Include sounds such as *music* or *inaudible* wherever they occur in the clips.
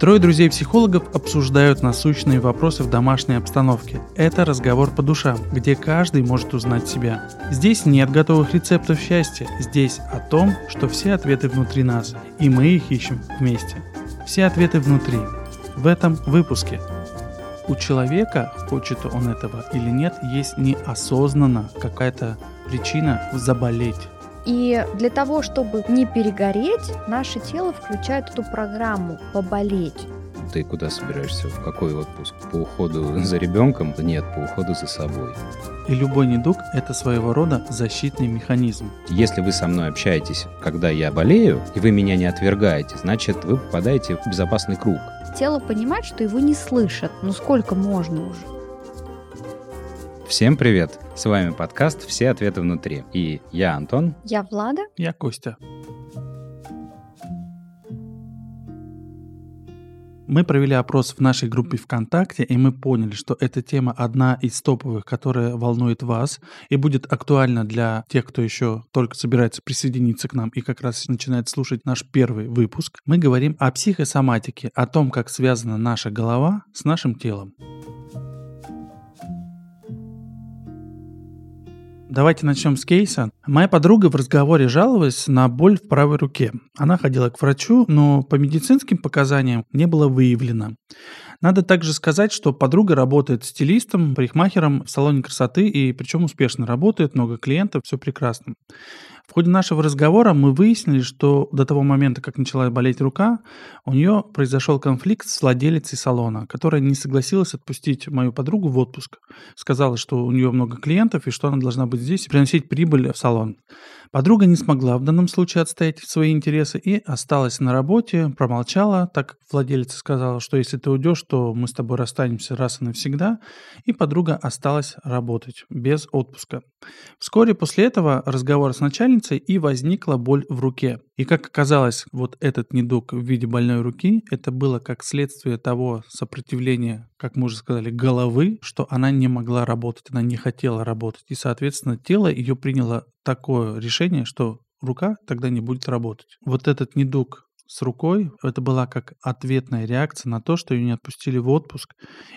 Трое друзей-психологов обсуждают насущные вопросы в домашней обстановке. Это разговор по душам, где каждый может узнать себя. Здесь нет готовых рецептов счастья, здесь о том, что все ответы внутри нас, и мы их ищем вместе. Все ответы внутри. В этом выпуске. У человека, хочет он этого или нет, есть неосознанно какая-то причина заболеть. И для того, чтобы не перегореть, наше тело включает эту программу «поболеть». Ты куда собираешься? В какой отпуск? По уходу *laughs* за ребенком? Нет, по уходу за собой. И любой недуг – это своего рода защитный механизм. Если вы со мной общаетесь, когда я болею, и вы меня не отвергаете, значит, вы попадаете в безопасный круг. Тело понимает, что его не слышат. Ну сколько можно уже? Всем привет! С вами подкаст «Все ответы внутри». И я Антон. Я Влада. Я Костя. Мы провели опрос в нашей группе ВКонтакте, и мы поняли, что эта тема одна из топовых, которая волнует вас и будет актуальна для тех, кто еще только собирается присоединиться к нам и как раз начинает слушать наш первый выпуск. Мы говорим о психосоматике, о том, как связана наша голова с нашим телом. Давайте начнем с кейса. Моя подруга в разговоре жаловалась на боль в правой руке. Она ходила к врачу, но по медицинским показаниям не было выявлено. Надо также сказать, что подруга работает стилистом, парикмахером в салоне красоты и причем успешно работает, много клиентов, все прекрасно. В ходе нашего разговора мы выяснили, что до того момента, как начала болеть рука, у нее произошел конфликт с владелицей салона, которая не согласилась отпустить мою подругу в отпуск. Сказала, что у нее много клиентов и что она должна быть здесь и приносить прибыль в салон. Подруга не смогла в данном случае отстоять свои интересы и осталась на работе, промолчала, так как владелица сказала, что если ты уйдешь, то мы с тобой расстанемся раз и навсегда, и подруга осталась работать без отпуска. Вскоре после этого разговор с начальницей и возникла боль в руке. И как оказалось, вот этот недуг в виде больной руки, это было как следствие того сопротивления, как мы уже сказали, головы, что она не могла работать, она не хотела работать. И, соответственно, тело ее приняло такое решение, что рука тогда не будет работать. Вот этот недуг с рукой, это была как ответная реакция на то, что ее не отпустили в отпуск.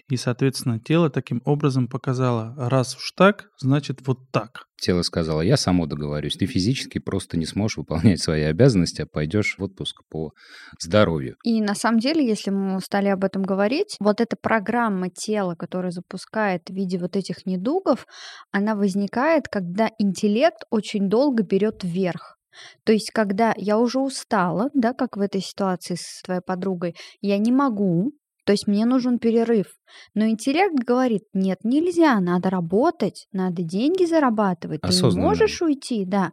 И, соответственно, тело таким образом показало, раз уж так, значит вот так. Тело сказало, я само договорюсь, ты физически просто не сможешь выполнять свои обязанности, а пойдешь в отпуск по здоровью. И на самом деле, если мы стали об этом говорить, вот эта программа тела, которая запускает в виде вот этих недугов, она возникает, когда интеллект очень долго берет вверх. То есть, когда я уже устала, да, как в этой ситуации с твоей подругой, я не могу, то есть мне нужен перерыв. Но интеллект говорит, нет, нельзя, надо работать, надо деньги зарабатывать, ты не можешь уйти, да.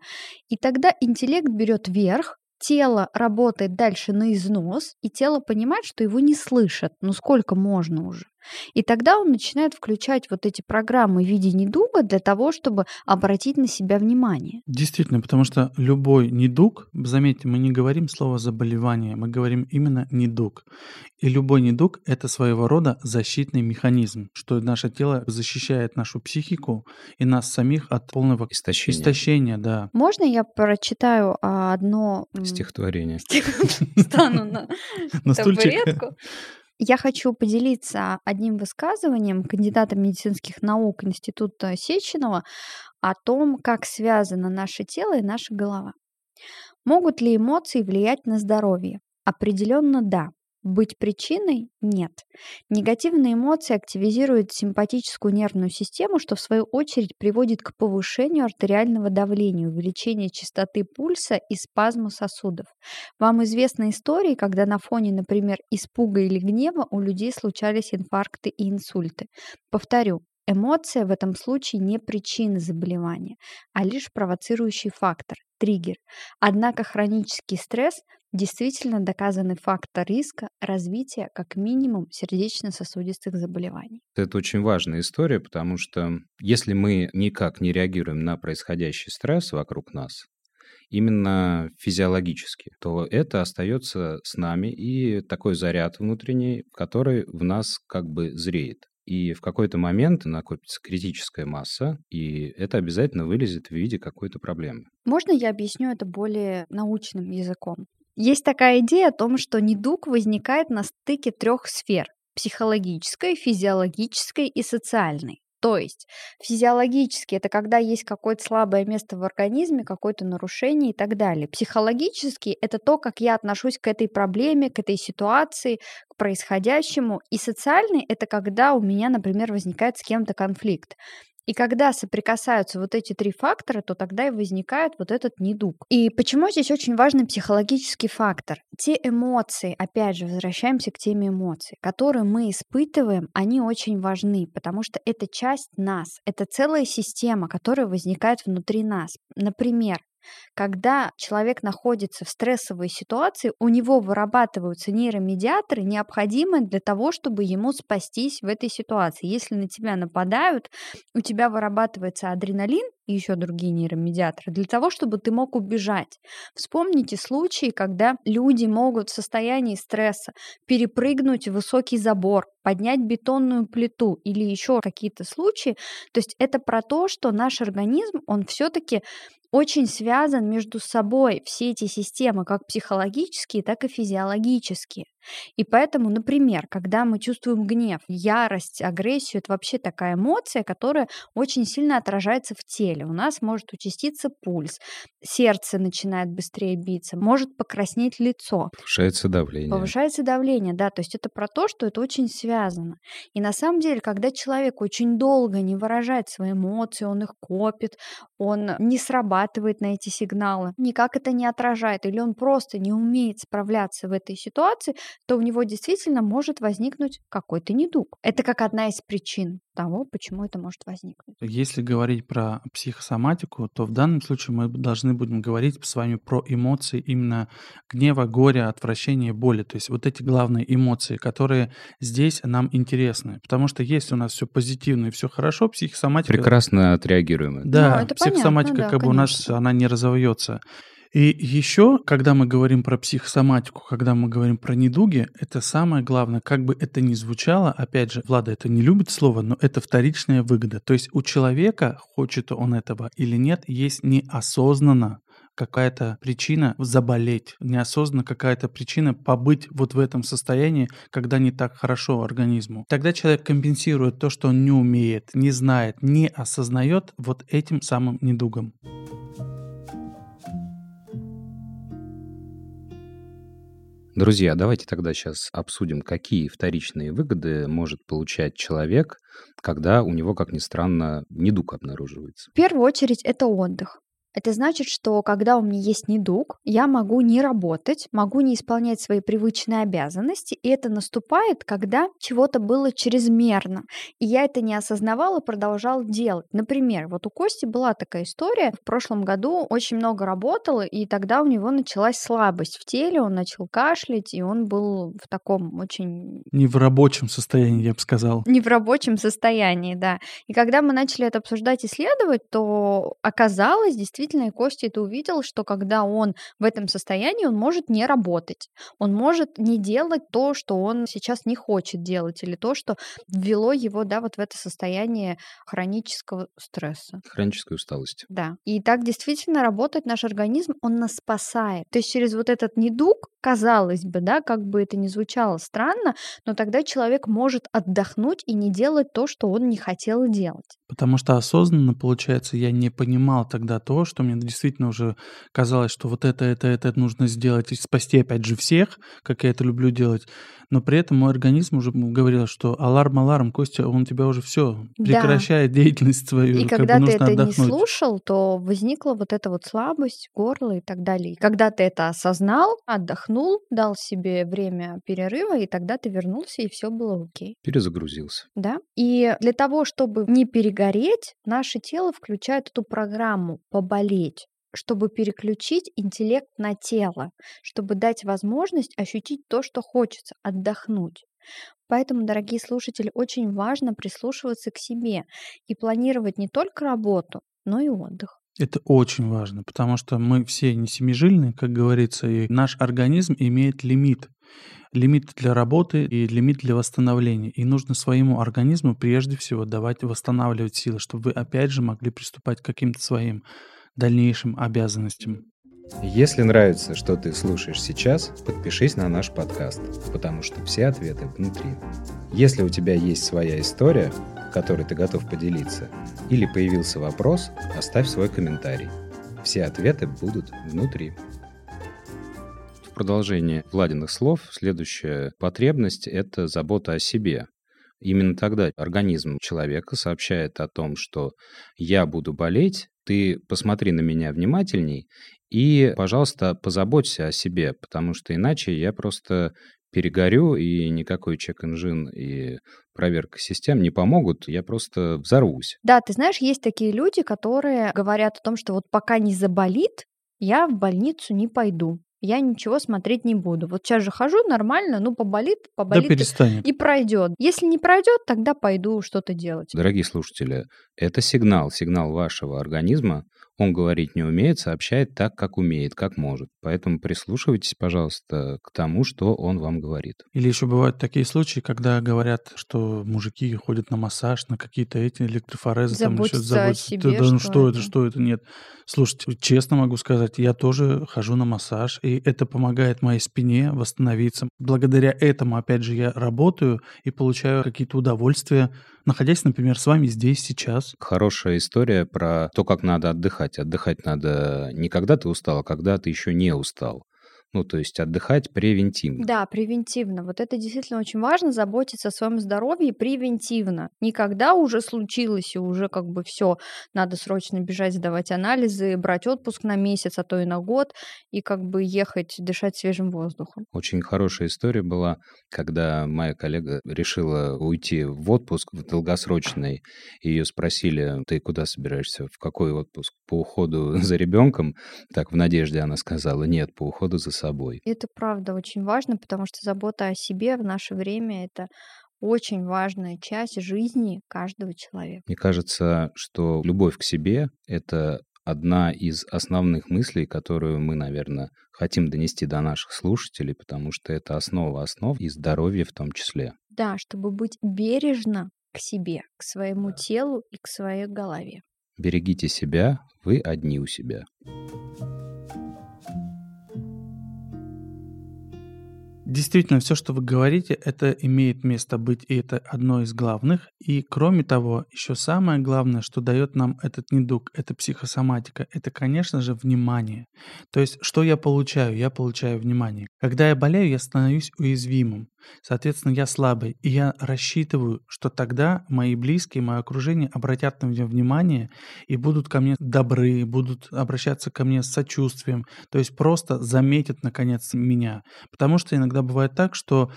И тогда интеллект берет верх, тело работает дальше на износ, и тело понимает, что его не слышат. Ну сколько можно уже? И тогда он начинает включать вот эти программы в виде недуга для того, чтобы обратить на себя внимание. Действительно, потому что любой недуг, заметьте, мы не говорим слово заболевание, мы говорим именно недуг. И любой недуг – это своего рода защитный механизм, что наше тело защищает нашу психику и нас самих от полного истощения. истощения да. Можно я прочитаю а, одно стихотворение? *laughs* Стану на *laughs* табуретку. Я хочу поделиться одним высказыванием кандидата медицинских наук Института Сеченова о том, как связано наше тело и наша голова. Могут ли эмоции влиять на здоровье? Определенно да. Быть причиной – нет. Негативные эмоции активизируют симпатическую нервную систему, что в свою очередь приводит к повышению артериального давления, увеличению частоты пульса и спазму сосудов. Вам известны истории, когда на фоне, например, испуга или гнева у людей случались инфаркты и инсульты. Повторю, Эмоция в этом случае не причина заболевания, а лишь провоцирующий фактор, триггер. Однако хронический стресс действительно доказанный фактор риска развития как минимум сердечно-сосудистых заболеваний. Это очень важная история, потому что если мы никак не реагируем на происходящий стресс вокруг нас, именно физиологически, то это остается с нами и такой заряд внутренний, который в нас как бы зреет. И в какой-то момент накопится критическая масса, и это обязательно вылезет в виде какой-то проблемы. Можно я объясню это более научным языком? Есть такая идея о том, что недуг возникает на стыке трех сфер – психологической, физиологической и социальной. То есть физиологически это когда есть какое-то слабое место в организме, какое-то нарушение и так далее. Психологически это то, как я отношусь к этой проблеме, к этой ситуации, к происходящему. И социальный это когда у меня, например, возникает с кем-то конфликт. И когда соприкасаются вот эти три фактора, то тогда и возникает вот этот недуг. И почему здесь очень важный психологический фактор? Те эмоции, опять же, возвращаемся к теме эмоций, которые мы испытываем, они очень важны, потому что это часть нас, это целая система, которая возникает внутри нас. Например, когда человек находится в стрессовой ситуации, у него вырабатываются нейромедиаторы, необходимые для того, чтобы ему спастись в этой ситуации. Если на тебя нападают, у тебя вырабатывается адреналин и еще другие нейромедиаторы для того, чтобы ты мог убежать. Вспомните случаи, когда люди могут в состоянии стресса перепрыгнуть высокий забор, поднять бетонную плиту или еще какие-то случаи. То есть это про то, что наш организм, он все-таки очень связан между собой все эти системы, как психологические, так и физиологические. И поэтому, например, когда мы чувствуем гнев, ярость, агрессию, это вообще такая эмоция, которая очень сильно отражается в теле. У нас может участиться пульс, сердце начинает быстрее биться, может покраснеть лицо. Повышается давление. Повышается давление, да, то есть это про то, что это очень связано. И на самом деле, когда человек очень долго не выражает свои эмоции, он их копит, он не срабатывает на эти сигналы, никак это не отражает, или он просто не умеет справляться в этой ситуации, то у него действительно может возникнуть какой-то недуг. Это как одна из причин того, почему это может возникнуть. Если говорить про психосоматику, то в данном случае мы должны будем говорить с вами про эмоции именно гнева, горя, отвращения, боли. То есть вот эти главные эмоции, которые здесь нам интересны. Потому что если у нас все позитивно и все хорошо, психосоматика... Прекрасно отреагируем. Да, ну, психосоматика понятно, да, как бы у нас, она не разовьется. И еще, когда мы говорим про психосоматику, когда мы говорим про недуги, это самое главное, как бы это ни звучало, опять же, Влада это не любит слово, но это вторичная выгода. То есть у человека, хочет он этого или нет, есть неосознанно какая-то причина заболеть, неосознанно какая-то причина побыть вот в этом состоянии, когда не так хорошо организму. Тогда человек компенсирует то, что он не умеет, не знает, не осознает вот этим самым недугом. Друзья, давайте тогда сейчас обсудим, какие вторичные выгоды может получать человек, когда у него, как ни странно, недуг обнаруживается. В первую очередь это отдых. Это значит, что когда у меня есть недуг, я могу не работать, могу не исполнять свои привычные обязанности, и это наступает, когда чего-то было чрезмерно, и я это не осознавала, продолжал делать. Например, вот у Кости была такая история, в прошлом году очень много работал, и тогда у него началась слабость в теле, он начал кашлять, и он был в таком очень... Не в рабочем состоянии, я бы сказал. Не в рабочем состоянии, да. И когда мы начали это обсуждать, исследовать, то оказалось действительно, действительно, и Костя это увидел, что когда он в этом состоянии, он может не работать. Он может не делать то, что он сейчас не хочет делать, или то, что ввело его, да, вот в это состояние хронического стресса. Хронической усталости. Да. И так действительно работает наш организм, он нас спасает. То есть через вот этот недуг, казалось бы, да, как бы это ни звучало странно, но тогда человек может отдохнуть и не делать то, что он не хотел делать. Потому что осознанно, получается, я не понимал тогда то, что мне действительно уже казалось, что вот это, это, это нужно сделать и спасти, опять же, всех, как я это люблю делать. Но при этом мой организм уже говорил, что аларм, аларм, Костя, он тебя уже все прекращает да. деятельность свою. И когда бы ты это отдохнуть. не слушал, то возникла вот эта вот слабость, горло и так далее. И когда ты это осознал, отдохнул, дал себе время перерыва, и тогда ты вернулся, и все было окей. Перезагрузился. Да. И для того, чтобы не перегореть, наше тело включает эту программу поболеть чтобы переключить интеллект на тело, чтобы дать возможность ощутить то, что хочется, отдохнуть. Поэтому, дорогие слушатели, очень важно прислушиваться к себе и планировать не только работу, но и отдых. Это очень важно, потому что мы все не семижильные, как говорится, и наш организм имеет лимит. Лимит для работы и лимит для восстановления. И нужно своему организму прежде всего давать восстанавливать силы, чтобы вы опять же могли приступать к каким-то своим дальнейшим обязанностям. Если нравится, что ты слушаешь сейчас, подпишись на наш подкаст, потому что все ответы внутри. Если у тебя есть своя история, которой ты готов поделиться, или появился вопрос, оставь свой комментарий. Все ответы будут внутри. В продолжение Владиных слов следующая потребность – это забота о себе. Именно тогда организм человека сообщает о том, что я буду болеть, ты посмотри на меня внимательней и, пожалуйста, позаботься о себе, потому что иначе я просто перегорю, и никакой чек-инжин и проверка систем не помогут, я просто взорвусь. Да, ты знаешь, есть такие люди, которые говорят о том, что вот пока не заболит, я в больницу не пойду я ничего смотреть не буду. Вот сейчас же хожу нормально, ну поболит, поболит да перестанет. и пройдет. Если не пройдет, тогда пойду что-то делать. Дорогие слушатели, это сигнал, сигнал вашего организма он говорить не умеет, сообщает так, как умеет, как может. Поэтому прислушивайтесь, пожалуйста, к тому, что он вам говорит. Или еще бывают такие случаи, когда говорят, что мужики ходят на массаж, на какие-то эти электрофорезы. Заботятся там, заботятся. о себе. Да, ну что это, что это, нет. Слушайте, честно могу сказать, я тоже хожу на массаж, и это помогает моей спине восстановиться. Благодаря этому, опять же, я работаю и получаю какие-то удовольствия находясь, например, с вами здесь, сейчас. Хорошая история про то, как надо отдыхать. Отдыхать надо не когда ты устал, а когда ты еще не устал. Ну, то есть отдыхать превентивно. Да, превентивно. Вот это действительно очень важно, заботиться о своем здоровье превентивно. Никогда уже случилось, и уже как бы все, надо срочно бежать, сдавать анализы, брать отпуск на месяц, а то и на год, и как бы ехать, дышать свежим воздухом. Очень хорошая история была, когда моя коллега решила уйти в отпуск в долгосрочный, ее спросили, ты куда собираешься, в какой отпуск? По уходу *laughs* за ребенком? Так, в надежде она сказала, нет, по уходу за собой. Это правда очень важно, потому что забота о себе в наше время это очень важная часть жизни каждого человека. Мне кажется, что любовь к себе — это одна из основных мыслей, которую мы, наверное, хотим донести до наших слушателей, потому что это основа основ и здоровья в том числе. Да, чтобы быть бережно к себе, к своему телу и к своей голове. Берегите себя, вы одни у себя. Действительно, все, что вы говорите, это имеет место быть, и это одно из главных. И кроме того, еще самое главное, что дает нам этот недуг, это психосоматика, это, конечно же, внимание. То есть, что я получаю? Я получаю внимание. Когда я болею, я становлюсь уязвимым. Соответственно, я слабый, и я рассчитываю, что тогда мои близкие, мое окружение обратят на меня внимание и будут ко мне добры, будут обращаться ко мне с сочувствием, то есть просто заметят, наконец, меня. Потому что иногда бывает так, что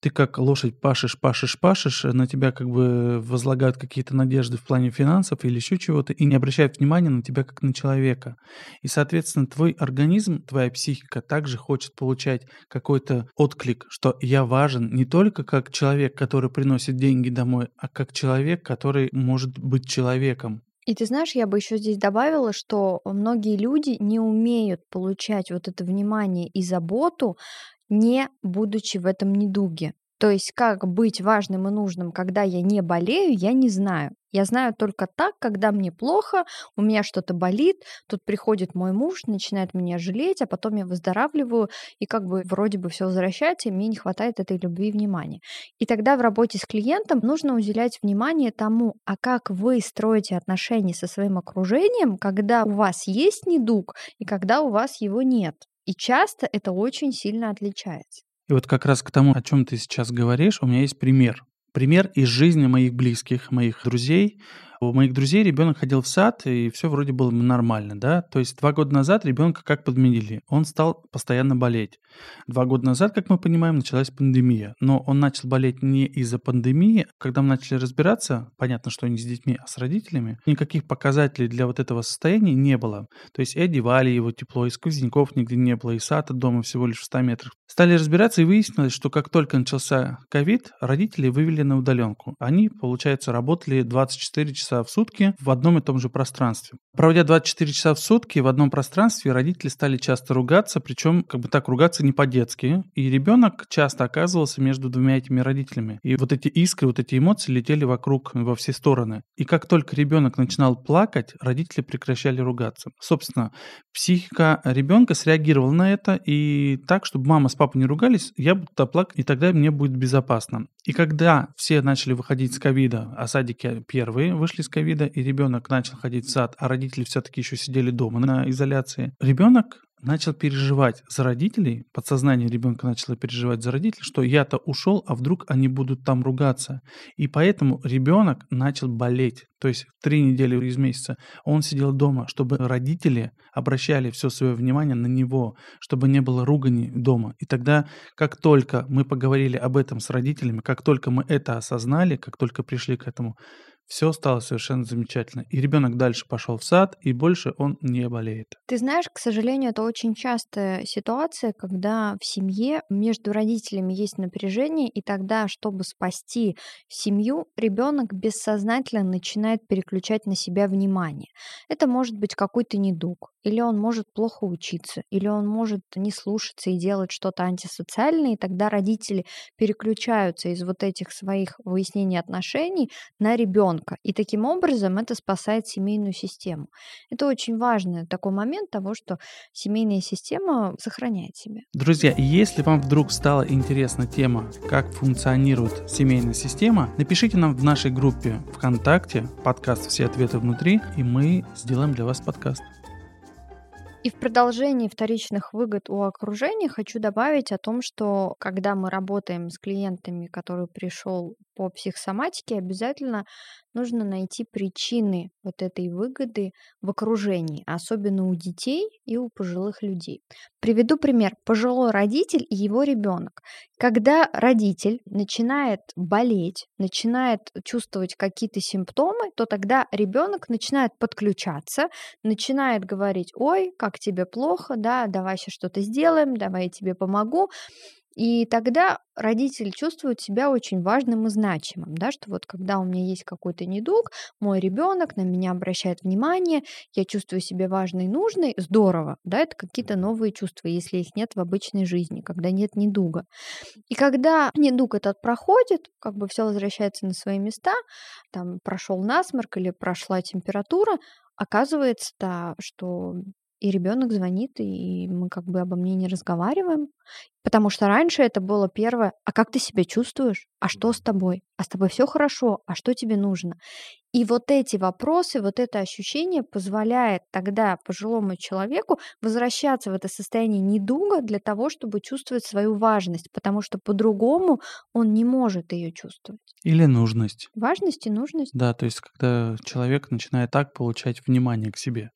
ты как лошадь пашешь, пашешь, пашешь, на тебя как бы возлагают какие-то надежды в плане финансов или еще чего-то, и не обращают внимания на тебя как на человека. И, соответственно, твой организм, твоя психика также хочет получать какой-то отклик, что я важен не только как человек, который приносит деньги домой, а как человек, который может быть человеком. И ты знаешь, я бы еще здесь добавила, что многие люди не умеют получать вот это внимание и заботу не будучи в этом недуге. То есть как быть важным и нужным, когда я не болею, я не знаю. Я знаю только так, когда мне плохо, у меня что-то болит, тут приходит мой муж, начинает меня жалеть, а потом я выздоравливаю, и как бы вроде бы все возвращается, и мне не хватает этой любви и внимания. И тогда в работе с клиентом нужно уделять внимание тому, а как вы строите отношения со своим окружением, когда у вас есть недуг и когда у вас его нет. И часто это очень сильно отличается. И вот как раз к тому, о чем ты сейчас говоришь, у меня есть пример. Пример из жизни моих близких, моих друзей, у моих друзей ребенок ходил в сад, и все вроде было нормально, да. То есть два года назад ребенка как подменили? Он стал постоянно болеть. Два года назад, как мы понимаем, началась пандемия. Но он начал болеть не из-за пандемии. Когда мы начали разбираться, понятно, что не с детьми, а с родителями, никаких показателей для вот этого состояния не было. То есть и одевали его тепло, и сквозняков нигде не было, и сад от дома всего лишь в 100 метрах. Стали разбираться, и выяснилось, что как только начался ковид, родители вывели на удаленку. Они, получается, работали 24 часа часа в сутки в одном и том же пространстве. Проводя 24 часа в сутки в одном пространстве, родители стали часто ругаться, причем как бы так ругаться не по-детски. И ребенок часто оказывался между двумя этими родителями. И вот эти искры, вот эти эмоции летели вокруг во все стороны. И как только ребенок начинал плакать, родители прекращали ругаться. Собственно, психика ребенка среагировала на это, и так, чтобы мама с папой не ругались, я буду плакать, и тогда мне будет безопасно. И когда все начали выходить с ковида, а садики первые вышли с ковида, и ребенок начал ходить в сад, а родители все-таки еще сидели дома на изоляции, ребенок начал переживать за родителей, подсознание ребенка начало переживать за родителей, что я-то ушел, а вдруг они будут там ругаться. И поэтому ребенок начал болеть. То есть три недели из месяца он сидел дома, чтобы родители обращали все свое внимание на него, чтобы не было ругани дома. И тогда, как только мы поговорили об этом с родителями, как только мы это осознали, как только пришли к этому, все стало совершенно замечательно. И ребенок дальше пошел в сад, и больше он не болеет. Ты знаешь, к сожалению, это очень частая ситуация, когда в семье между родителями есть напряжение, и тогда, чтобы спасти семью, ребенок бессознательно начинает переключать на себя внимание. Это может быть какой-то недуг, или он может плохо учиться, или он может не слушаться и делать что-то антисоциальное, и тогда родители переключаются из вот этих своих выяснений отношений на ребенка. И таким образом это спасает семейную систему. Это очень важный такой момент того, что семейная система сохраняет себя. Друзья, если вам вдруг стала интересна тема, как функционирует семейная система, напишите нам в нашей группе ВКонтакте подкаст «Все ответы внутри», и мы сделаем для вас подкаст. И в продолжении вторичных выгод у окружения хочу добавить о том, что когда мы работаем с клиентами, который пришел по психосоматике, обязательно нужно найти причины вот этой выгоды в окружении, особенно у детей и у пожилых людей. Приведу пример. Пожилой родитель и его ребенок. Когда родитель начинает болеть, начинает чувствовать какие-то симптомы, то тогда ребенок начинает подключаться, начинает говорить, ой, как тебе плохо, да, давай сейчас что-то сделаем, давай я тебе помогу. И тогда родитель чувствует себя очень важным и значимым, да, что вот когда у меня есть какой-то недуг, мой ребенок на меня обращает внимание, я чувствую себя важной и нужной, здорово, да, это какие-то новые чувства, если их нет в обычной жизни, когда нет недуга. И когда недуг этот проходит, как бы все возвращается на свои места, там прошел насморк или прошла температура, оказывается-то, что и ребенок звонит, и мы как бы обо мне не разговариваем. Потому что раньше это было первое, а как ты себя чувствуешь? А что с тобой? А с тобой все хорошо? А что тебе нужно? И вот эти вопросы, вот это ощущение позволяет тогда пожилому человеку возвращаться в это состояние недуга для того, чтобы чувствовать свою важность, потому что по-другому он не может ее чувствовать. Или нужность. Важность и нужность. Да, то есть когда человек начинает так получать внимание к себе.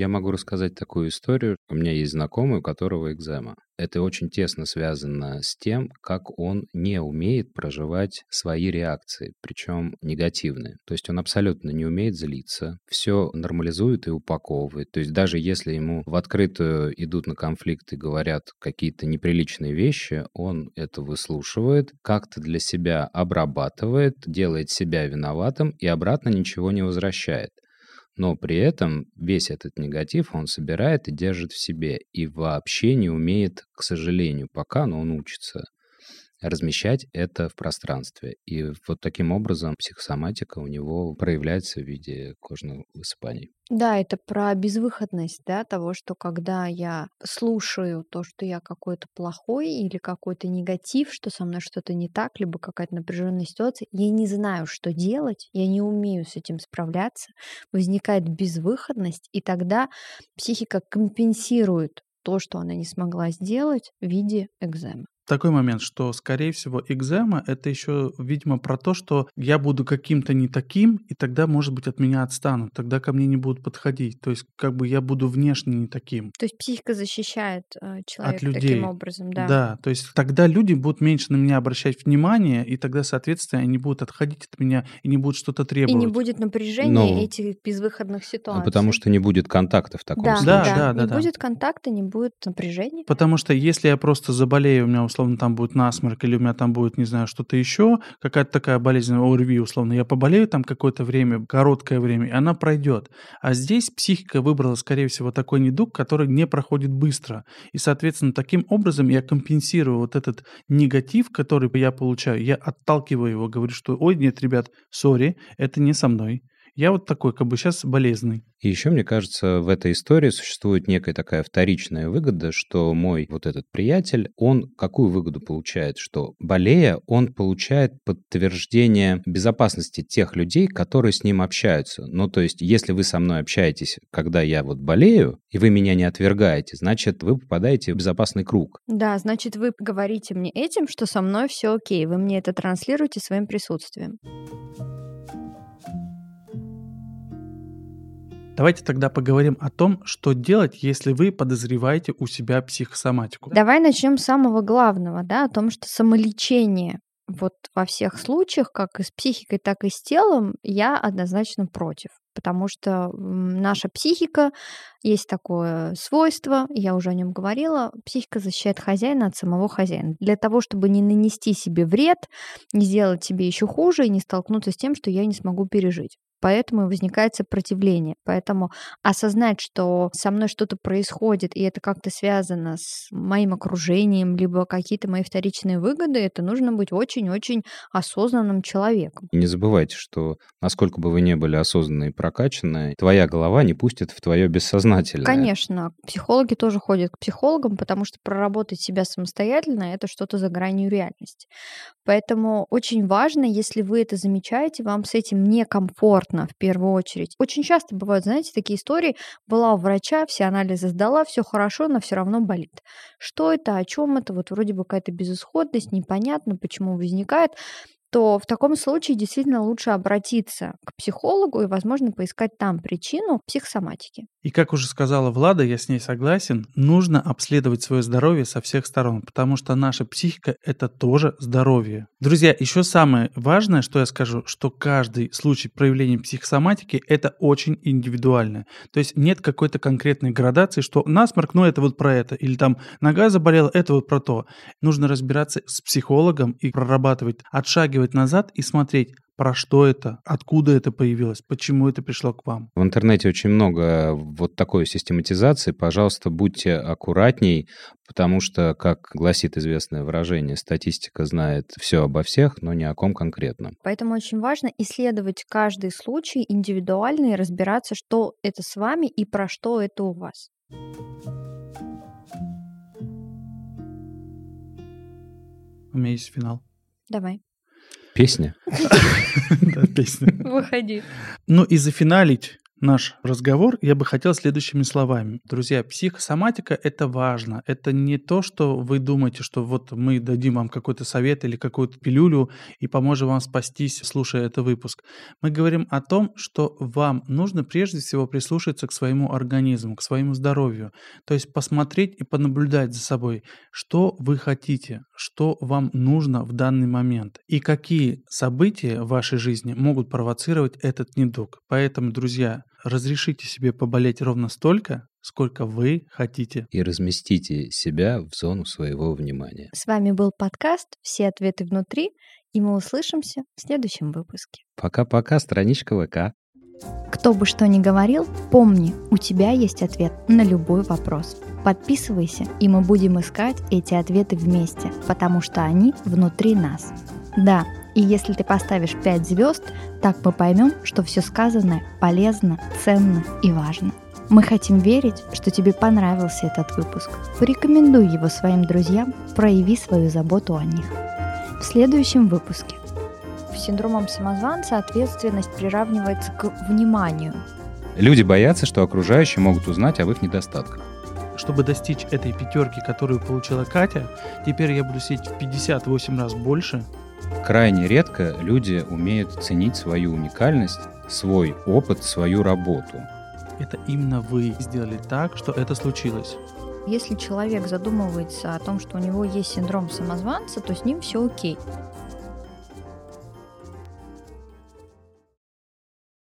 Я могу рассказать такую историю. У меня есть знакомый, у которого экзема. Это очень тесно связано с тем, как он не умеет проживать свои реакции, причем негативные. То есть он абсолютно не умеет злиться, все нормализует и упаковывает. То есть даже если ему в открытую идут на конфликт и говорят какие-то неприличные вещи, он это выслушивает, как-то для себя обрабатывает, делает себя виноватым и обратно ничего не возвращает но при этом весь этот негатив он собирает и держит в себе, и вообще не умеет, к сожалению, пока, но он учится размещать это в пространстве. И вот таким образом психосоматика у него проявляется в виде кожных высыпаний. Да, это про безвыходность, да, того, что когда я слушаю то, что я какой-то плохой или какой-то негатив, что со мной что-то не так, либо какая-то напряженная ситуация, я не знаю, что делать, я не умею с этим справляться, возникает безвыходность, и тогда психика компенсирует то, что она не смогла сделать в виде экземы такой момент, что, скорее всего, экзема — это еще, видимо, про то, что я буду каким-то не таким, и тогда, может быть, от меня отстанут, тогда ко мне не будут подходить. То есть, как бы я буду внешне не таким. То есть психика защищает э, человека от людей. таким образом, да? Да, то есть тогда люди будут меньше на меня обращать внимание, и тогда, соответственно, они будут отходить от меня и не будут что-то требовать. И не будет напряжения Но... этих безвыходных ситуаций. Потому что не будет контакта в таком да, случае. Да, да, да. Не да, будет контакта, не будет напряжения. Потому что если я просто заболею, у меня условно условно, там будет насморк, или у меня там будет, не знаю, что-то еще, какая-то такая болезнь ОРВИ, условно, я поболею там какое-то время, короткое время, и она пройдет. А здесь психика выбрала, скорее всего, такой недуг, который не проходит быстро. И, соответственно, таким образом я компенсирую вот этот негатив, который я получаю, я отталкиваю его, говорю, что, ой, нет, ребят, сори, это не со мной. Я вот такой, как бы сейчас болезный. И еще, мне кажется, в этой истории существует некая такая вторичная выгода, что мой вот этот приятель, он какую выгоду получает? Что болея, он получает подтверждение безопасности тех людей, которые с ним общаются. Ну, то есть, если вы со мной общаетесь, когда я вот болею, и вы меня не отвергаете, значит, вы попадаете в безопасный круг. Да, значит, вы говорите мне этим, что со мной все окей. Вы мне это транслируете своим присутствием. Давайте тогда поговорим о том, что делать, если вы подозреваете у себя психосоматику. Давай начнем с самого главного, да, о том, что самолечение вот во всех случаях, как и с психикой, так и с телом, я однозначно против. Потому что наша психика, есть такое свойство, я уже о нем говорила, психика защищает хозяина от самого хозяина. Для того, чтобы не нанести себе вред, не сделать себе еще хуже и не столкнуться с тем, что я не смогу пережить поэтому возникает сопротивление. Поэтому осознать, что со мной что-то происходит, и это как-то связано с моим окружением, либо какие-то мои вторичные выгоды, это нужно быть очень-очень осознанным человеком. не забывайте, что насколько бы вы не были осознанны и прокачаны, твоя голова не пустит в твое бессознательное. Конечно. Психологи тоже ходят к психологам, потому что проработать себя самостоятельно — это что-то за гранью реальности. Поэтому очень важно, если вы это замечаете, вам с этим некомфортно, комфортно в первую очередь. Очень часто бывают, знаете, такие истории. Была у врача, все анализы сдала, все хорошо, но все равно болит. Что это, о чем это? Вот вроде бы какая-то безысходность, непонятно, почему возникает то в таком случае действительно лучше обратиться к психологу и, возможно, поискать там причину психосоматики. И как уже сказала Влада, я с ней согласен, нужно обследовать свое здоровье со всех сторон, потому что наша психика – это тоже здоровье. Друзья, еще самое важное, что я скажу, что каждый случай проявления психосоматики – это очень индивидуально. То есть нет какой-то конкретной градации, что насморк, ну это вот про это, или там нога заболела, это вот про то. Нужно разбираться с психологом и прорабатывать, отшагивать отскакивать назад и смотреть, про что это, откуда это появилось, почему это пришло к вам. В интернете очень много вот такой систематизации. Пожалуйста, будьте аккуратней, потому что, как гласит известное выражение, статистика знает все обо всех, но ни о ком конкретно. Поэтому очень важно исследовать каждый случай индивидуально и разбираться, что это с вами и про что это у вас. У меня есть финал. Давай. Песня? Да, песня. Выходи. Ну и зафиналить наш разговор я бы хотел следующими словами. Друзья, психосоматика – это важно. Это не то, что вы думаете, что вот мы дадим вам какой-то совет или какую-то пилюлю и поможем вам спастись, слушая этот выпуск. Мы говорим о том, что вам нужно прежде всего прислушаться к своему организму, к своему здоровью. То есть посмотреть и понаблюдать за собой, что вы хотите, что вам нужно в данный момент и какие события в вашей жизни могут провоцировать этот недуг. Поэтому, друзья, разрешите себе поболеть ровно столько, сколько вы хотите. И разместите себя в зону своего внимания. С вами был подкаст «Все ответы внутри», и мы услышимся в следующем выпуске. Пока-пока, страничка ВК. Кто бы что ни говорил, помни, у тебя есть ответ на любой вопрос. Подписывайся, и мы будем искать эти ответы вместе, потому что они внутри нас. Да, и если ты поставишь 5 звезд, так мы поймем, что все сказанное полезно, ценно и важно. Мы хотим верить, что тебе понравился этот выпуск. Порекомендуй его своим друзьям, прояви свою заботу о них. В следующем выпуске. Синдромом самозванца ответственность приравнивается к вниманию. Люди боятся, что окружающие могут узнать об их недостатках. Чтобы достичь этой пятерки, которую получила Катя, теперь я буду сидеть в 58 раз больше, Крайне редко люди умеют ценить свою уникальность, свой опыт, свою работу. Это именно вы сделали так, что это случилось. Если человек задумывается о том, что у него есть синдром самозванца, то с ним все окей.